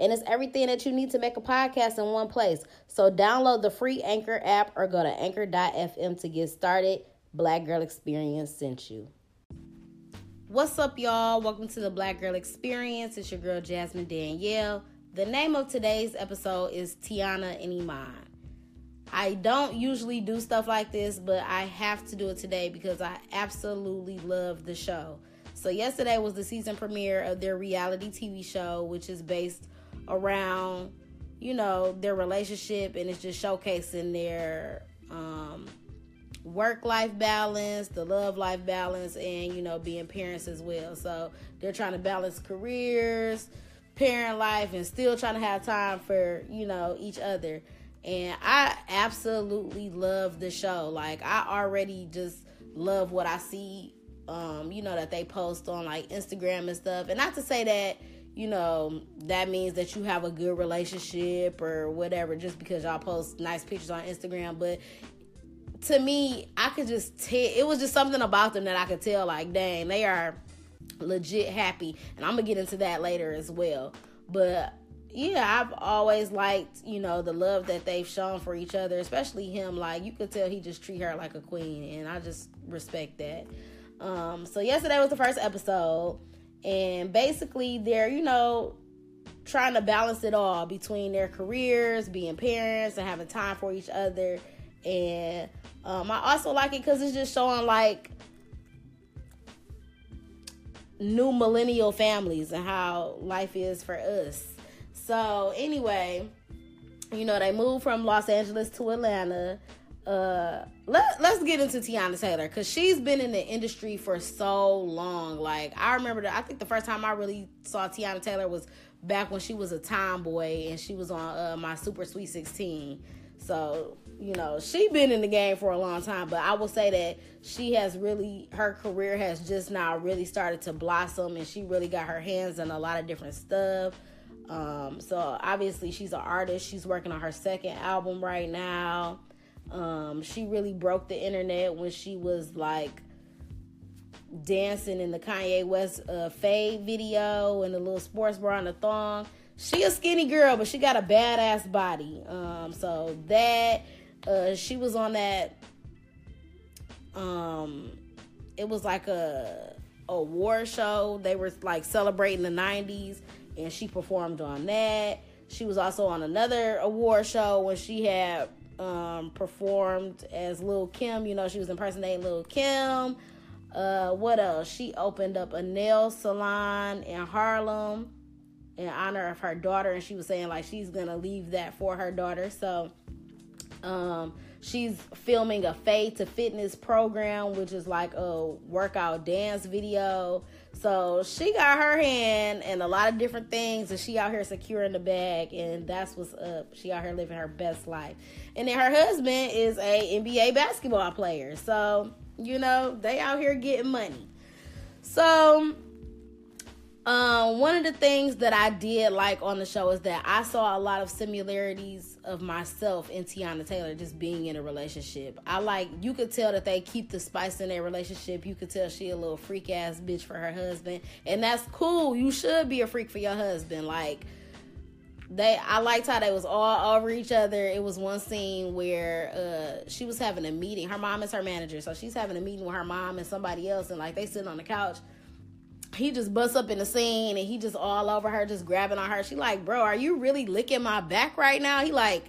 And it's everything that you need to make a podcast in one place. So download the free Anchor app or go to anchor.fm to get started. Black Girl Experience sent you. What's up, y'all? Welcome to the Black Girl Experience. It's your girl, Jasmine Danielle. The name of today's episode is Teyana and Iman. I don't usually do stuff like this, but I have to do it today because I absolutely love the show. So, yesterday was the season premiere of their reality TV show, which is based around, you know, their relationship and it's just showcasing their um, work life balance, the love life balance, and, you know, being parents as well. So, they're trying to balance careers, parent life, and still trying to have time for, you know, each other and I absolutely love the show. Like I already just love what I see um you know that they post on like Instagram and stuff. And not to say that you know that means that you have a good relationship or whatever just because y'all post nice pictures on Instagram, but to me, I could just tell it was just something about them that I could tell like dang, they are legit happy. And I'm to get into that later as well. But yeah, I've always liked, you know, the love that they've shown for each other, especially him. Like, you could tell he just treat her like a queen, and I just respect that. Um, so, yesterday was the first episode, and basically, they're, you know, trying to balance it all between their careers, being parents, and having time for each other. And um, I also like it because it's just showing, like, new millennial families and how life is for us so anyway, you know they moved from Los Angeles to Atlanta. Uh, let let's get into Teyana Taylor because she's been in the industry for so long. Like I remember, the, I think the first time I really saw Teyana Taylor was back when she was a tomboy and she was on uh, my Super Sweet Sixteen. So you know she been in the game for a long time, but I will say that she has really her career has just now really started to blossom, and she really got her hands on a lot of different stuff. Um, so obviously she's an artist. She's working on her second album right now. Um, she really broke the internet when she was like dancing in the Kanye West uh, Fade video and the little sports bra and the thong. She a skinny girl, but she got a badass body. Um, so that uh, she was on that. Um, it was like a a war show. They were like celebrating the '90s and she performed on that. She was also on another award show when she had um, performed as Lil Kim. You know, she was impersonating Lil Kim. Uh, what else? She opened up a nail salon in Harlem in honor of her daughter, and she was saying like she's gonna leave that for her daughter. So, um, she's filming a Fade to Fitness program, which is like a workout dance video. So she got her hand in a lot of different things, and she out here securing the bag, and that's what's up. She out here living her best life. And then her husband is a NBA basketball player, so you know they out here getting money. So um, one of the things that I did like on the show is that I saw a lot of similarities of myself and Teyana Taylor just being in a relationship. I like you could tell that they keep the spice in their relationship. You could tell she a little freak ass bitch for her husband, and that's cool. You should be a freak for your husband. Like they, I liked how they was all over each other. It was one scene where uh, she was having a meeting. Her mom is her manager, so she's having a meeting with her mom and somebody else, and like they sitting on the couch he just busts up in the scene and he just all over her, just grabbing on her. She like, bro, are you really licking my back right now? He like,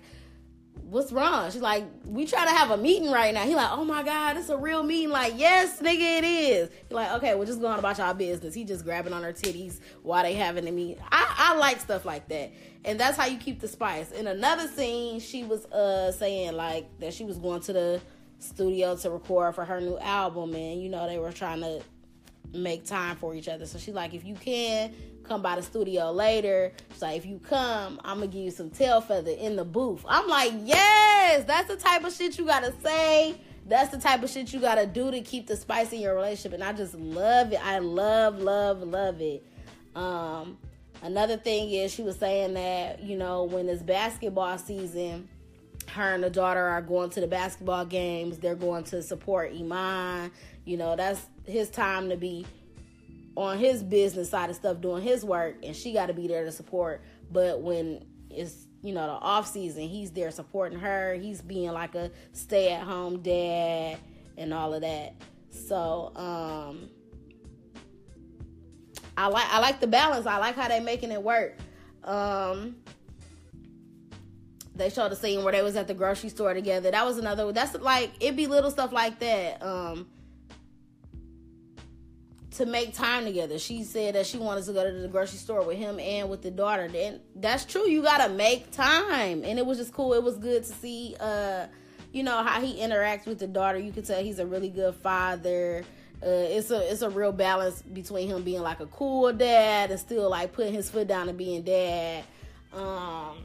what's wrong? She's like, we try to have a meeting right now. He like, oh my god, it's a real meeting. Like, yes, nigga, it is. He like, okay, we're just going about y'all business. He just grabbing on her titties while they having a meeting. I, I like stuff like that, and that's how you keep the spice. In another scene, she was uh saying like that she was going to the studio to record for her new album, and you know they were trying to make time for each other. So she's like, if you can, come by the studio later. She's like, if you come, I'm gonna give you some tail feather in the booth. I'm like, yes. That's the type of shit you gotta say. That's the type of shit you gotta do to keep the spice in your relationship. And I just love it. I love, love, love it. Um, another thing is she was saying that, you know, when it's basketball season, her and the daughter are going to the basketball games. They're going to support Iman. You know, that's his time to be on his business side of stuff doing his work and she got to be there to support. But when it's you know the off season he's there supporting her. He's being like a stay at home dad and all of that. So um i like i like the balance. I like how they're making it work. Um they showed a scene where they was at the grocery store together that was another that's like it'd be little stuff like that um to make time together. She said that she wanted to go to the grocery store with him and with the daughter. Then that's true. You gotta make time. And it was just cool. It was good to see uh, you know, how he interacts with the daughter. You can tell he's a really good father. Uh, it's a it's a real balance between him being like a cool dad and still like putting his foot down and being dad. Um,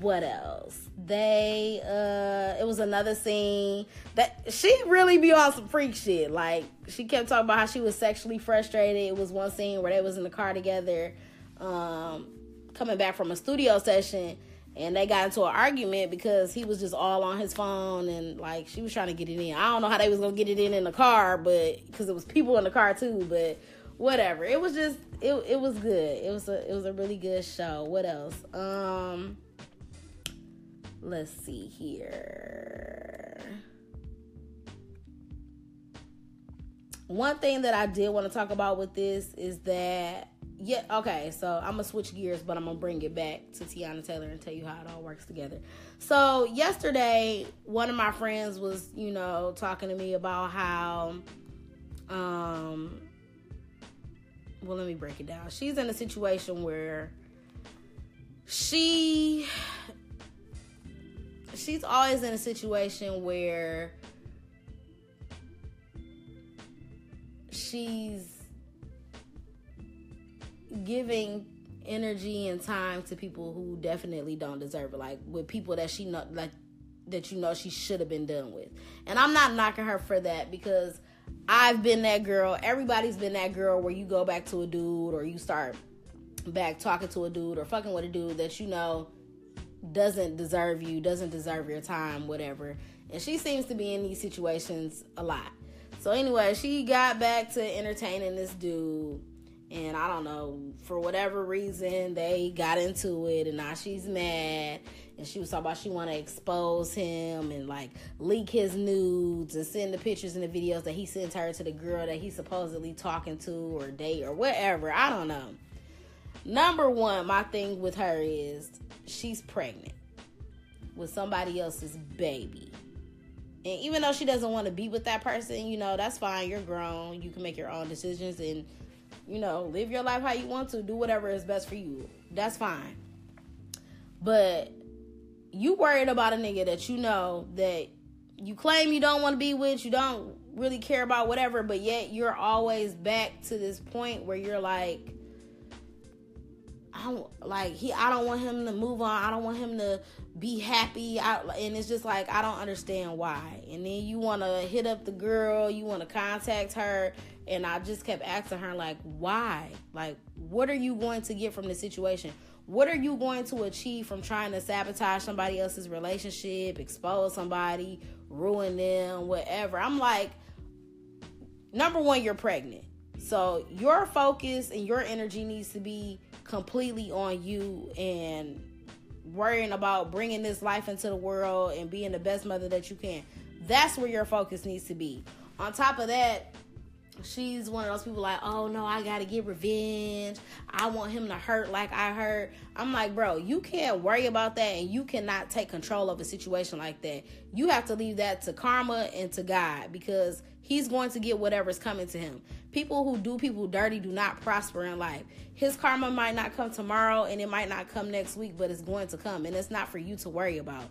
what else? They uh it was another scene that she really be on some freak shit. Like she kept talking about how she was sexually frustrated. It was one scene where they was in the car together, um, coming back from a studio session and they got into an argument because he was just all on his phone and like she was trying to get it in. I don't know how they was gonna get it in in the car, but because it was people in the car too. But whatever, it was just it it was good. It was a it was a really good show. What else? Um, let's see here. One thing that I did want to talk about with this is that yeah, okay, so I'm gonna switch gears, but I'm gonna bring it back to Teyana Taylor and tell you how it all works together. So yesterday, one of my friends was, you know, talking to me about how, um, well, let me break it down. She's in a situation where she she's always in a situation where she's giving energy and time to people who definitely don't deserve it like with people that she know like that you know she should have been done with. And i'm not knocking her for that because i've been that girl. Everybody's been that girl where you go back to a dude or you start back talking to a dude or fucking with a dude that you know doesn't deserve you, doesn't deserve your time, whatever. And she seems to be in these situations a lot. So anyway, she got back to entertaining this dude and I don't know, for whatever reason they got into it and now she's mad and she was talking about she want to expose him and like leak his nudes and send the pictures and the videos that he sent her to the girl that he's supposedly talking to or date or whatever. I don't know. Number one, my thing with her is she's pregnant with somebody else's baby. And even though she doesn't want to be with that person, you know, that's fine. You're grown. You can make your own decisions and, you know, live your life how you want to. Do whatever is best for you. That's fine. But you worried about a nigga that you know that you claim you don't want to be with, you don't really care about whatever, but yet you're always back to this point where you're like, I don't like he. I don't want him to move on. I don't want him to be happy. I, and it's just like I don't understand why. And then you want to hit up the girl. You want to contact her. And I just kept asking her like, why? Like, what are you going to get from the situation? What are you going to achieve from trying to sabotage somebody else's relationship, expose somebody, ruin them, whatever? I'm like, number one, you're pregnant. So your focus and your energy needs to be completely on you and worrying about bringing this life into the world and being the best mother that you can. That's where your focus needs to be. On top of that, she's one of those people like, oh no, I gotta get revenge. I want him to hurt like I hurt. I'm like, bro, you can't worry about that and you cannot take control of a situation like that. You have to leave that to karma and to God because he's going to get whatever's coming to him. People who do people dirty do not prosper in life. His karma might not come tomorrow and it might not come next week, but it's going to come and it's not for you to worry about.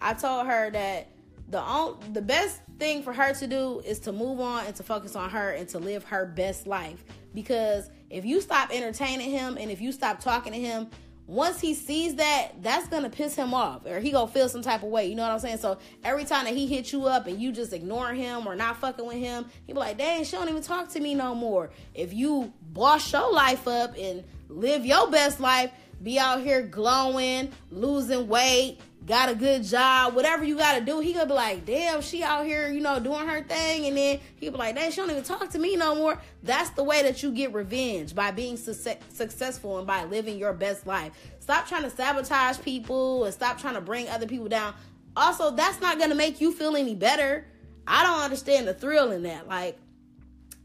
I told her that the the best thing for her to do is to move on and to focus on her and to live her best life because if you stop entertaining him and if you stop talking to him once he sees that, that's gonna piss him off, or he gonna feel some type of way. You know what I'm saying? So every time that he hits you up and you just ignore him or not fucking with him, he be like, "Dang, she don't even talk to me no more." If you boss your life up and live your best life, be out here glowing, losing weight, got a good job, whatever you gotta do, he gonna be like, damn, she out here, you know, doing her thing, and then he be like, damn, she don't even talk to me no more. That's the way that you get revenge by being su- successful and by living your best life. Stop trying to sabotage people and stop trying to bring other people down. Also, that's not gonna make you feel any better. I don't understand the thrill in that. Like,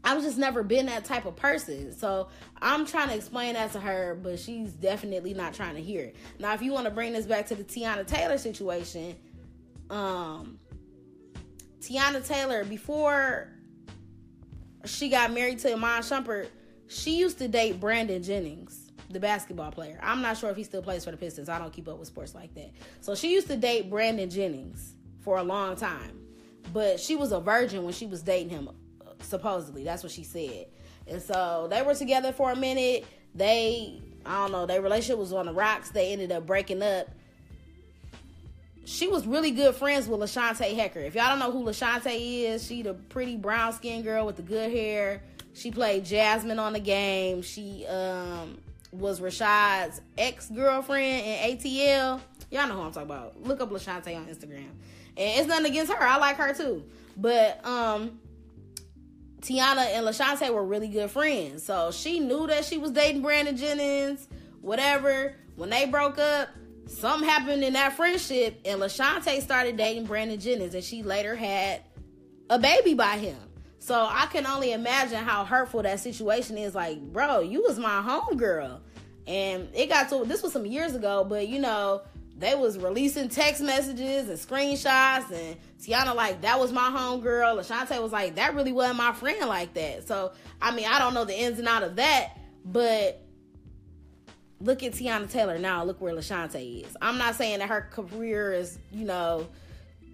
I've just never been that type of person. So I'm trying to explain that to her, but she's definitely not trying to hear it. Now, if you want to bring this back to the Teyana Taylor situation, um, Teyana Taylor, before she got married to Iman Shumpert, she used to date Brandon Jennings, the basketball player. I'm not sure if he still plays for the Pistons. I don't keep up with sports like that. So she used to date Brandon Jennings for a long time. But she was a virgin when she was dating him supposedly. That's what she said. And so they were together for a minute. They, I don't know, their relationship was on the rocks. They ended up breaking up. She was really good friends with Lashontae Heckard. If y'all don't know who Lashontae is, she the pretty brown skinned girl with the good hair. She played Jasmine on the game. She um, was Rashad's ex girlfriend in ATL. Y'all know who I'm talking about. Look up Lashante on Instagram. And it's nothing against her. I like her too. But um, Teyana and Lashontae were really good friends. So she knew that she was dating Brandon Jennings, whatever. When they broke up, something happened in that friendship, and Lashontae started dating Brandon Jennings, and she later had a baby by him. So I can only imagine how hurtful that situation is. Like, bro, you was my homegirl. And it got to this was some years ago, but you know, they was releasing text messages and screenshots and Teyana like that was my homegirl. Lashontae was like that really wasn't my friend like that. So I mean I don't know the ins and out of that, but look at Teyana Taylor now. Look where Lashontae is. I'm not saying that her career is you know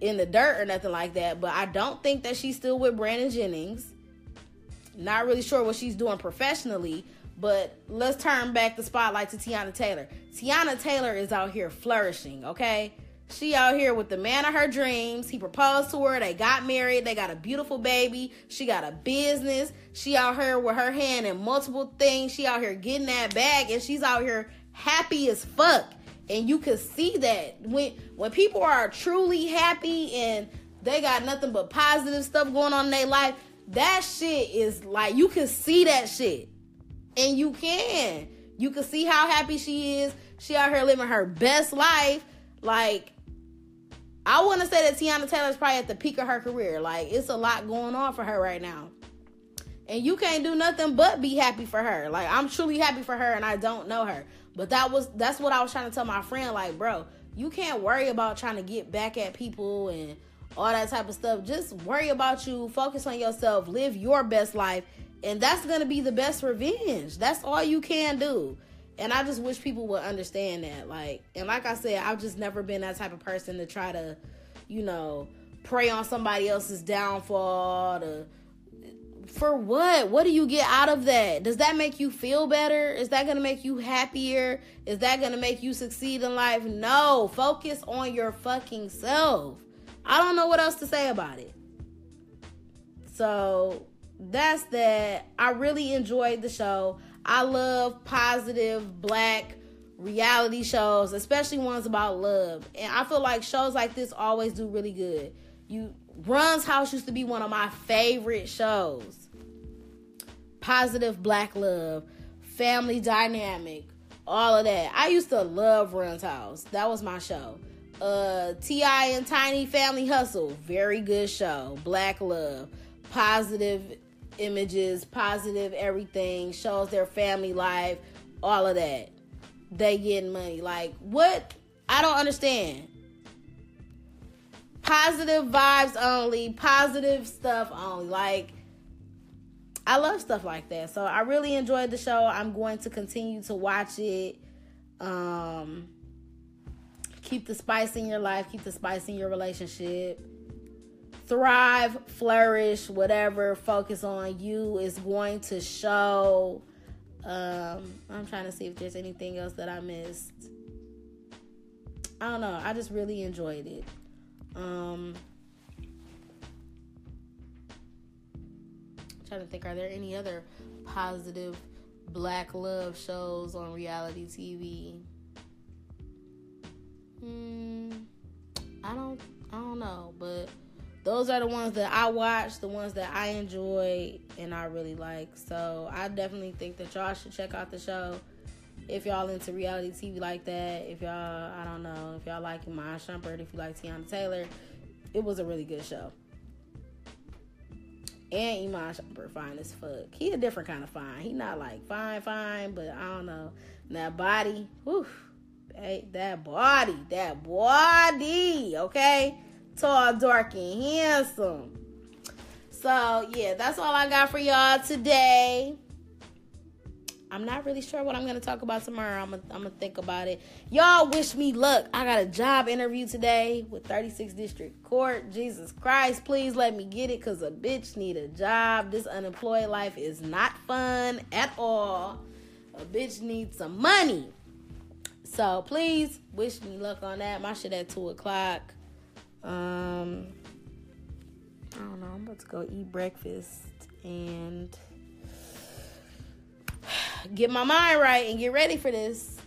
in the dirt or nothing like that, but I don't think that she's still with Brandon Jennings. Not really sure what she's doing professionally, but let's turn back the spotlight to Teyana Taylor. Teyana Taylor is out here flourishing, okay? She out here with the man of her dreams. He proposed to her. They got married. They got a beautiful baby. She got a business. She out here with her hand in multiple things. She out here getting that bag and she's out here happy as fuck. And you can see that when when people are truly happy and they got nothing but positive stuff going on in their life, that shit is like you can see that shit. And you can. You can see how happy she is. She out here living her best life. Like, I want to say that Teyana Taylor's probably at the peak of her career. Like, it's a lot going on for her right now. And you can't do nothing but be happy for her. Like, I'm truly happy for her and I don't know her. But that was that's what I was trying to tell my friend. Like, bro, you can't worry about trying to get back at people and all that type of stuff. Just worry about you, focus on yourself, live your best life, and that's going to be the best revenge. That's all you can do. And I just wish people would understand that. Like, and like I said, I've just never been that type of person to try to, you know, prey on somebody else's downfall to for what? What do you get out of that? Does that make you feel better? Is that going to make you happier? Is that going to make you succeed in life? No. Focus on your fucking self. I don't know what else to say about it. So, that's that. I really enjoyed the show. I love positive black reality shows, especially ones about love. And I feel like shows like this always do really good. You Run's House used to be one of my favorite shows. Positive black love, family dynamic, all of that. I used to love Run's House. That was my show. Uh T.I. and Tiny Family Hustle, very good show. Black love, positive images, positive everything, shows their family life, all of that. They getting money. Like, what? I don't understand. Positive vibes only, positive stuff only. Like, I love stuff like that. So I really enjoyed the show. I'm going to continue to watch it. Um, keep the spice in your life, keep the spice in your relationship thrive, flourish, whatever, focus on you is going to show Um, I'm trying to see if there's anything else that I missed. I don't know. I just really enjoyed it. Um, I'm trying to think, are there any other positive black love shows on reality TV? Hmm, I don't, I don't know, but those are the ones that I watch, the ones that I enjoy and I really like. So I definitely think that y'all should check out the show if y'all into reality TV like that. If y'all, I don't know, if y'all like Iman Shumpert, if you like Teyana Taylor, it was a really good show. And Iman Shumpert fine as fuck. He a different kind of fine. He not like fine, fine, but I don't know. that body, whew, that body, that body, okay? Tall, dark, and handsome. So yeah, that's all I got for y'all today. I'm not really sure what I'm gonna talk about tomorrow. I'm gonna, think about it. Y'all wish me luck. I got a job interview today with 36 District Court. Jesus Christ, please let me get it, cause a bitch need a job. This unemployed life is not fun at all. A bitch needs some money. So please wish me luck on that. My shit at two o'clock. Um, I don't know. I'm about to go eat breakfast and get my mind right and get ready for this.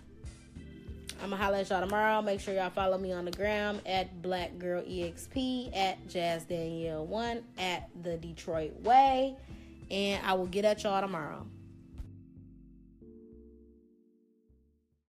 I'm gonna holler at y'all tomorrow. Make sure y'all follow me on the gram at Black Girl EXP, at Jazz Danielle One, at the Detroit Way, and I will get at y'all tomorrow.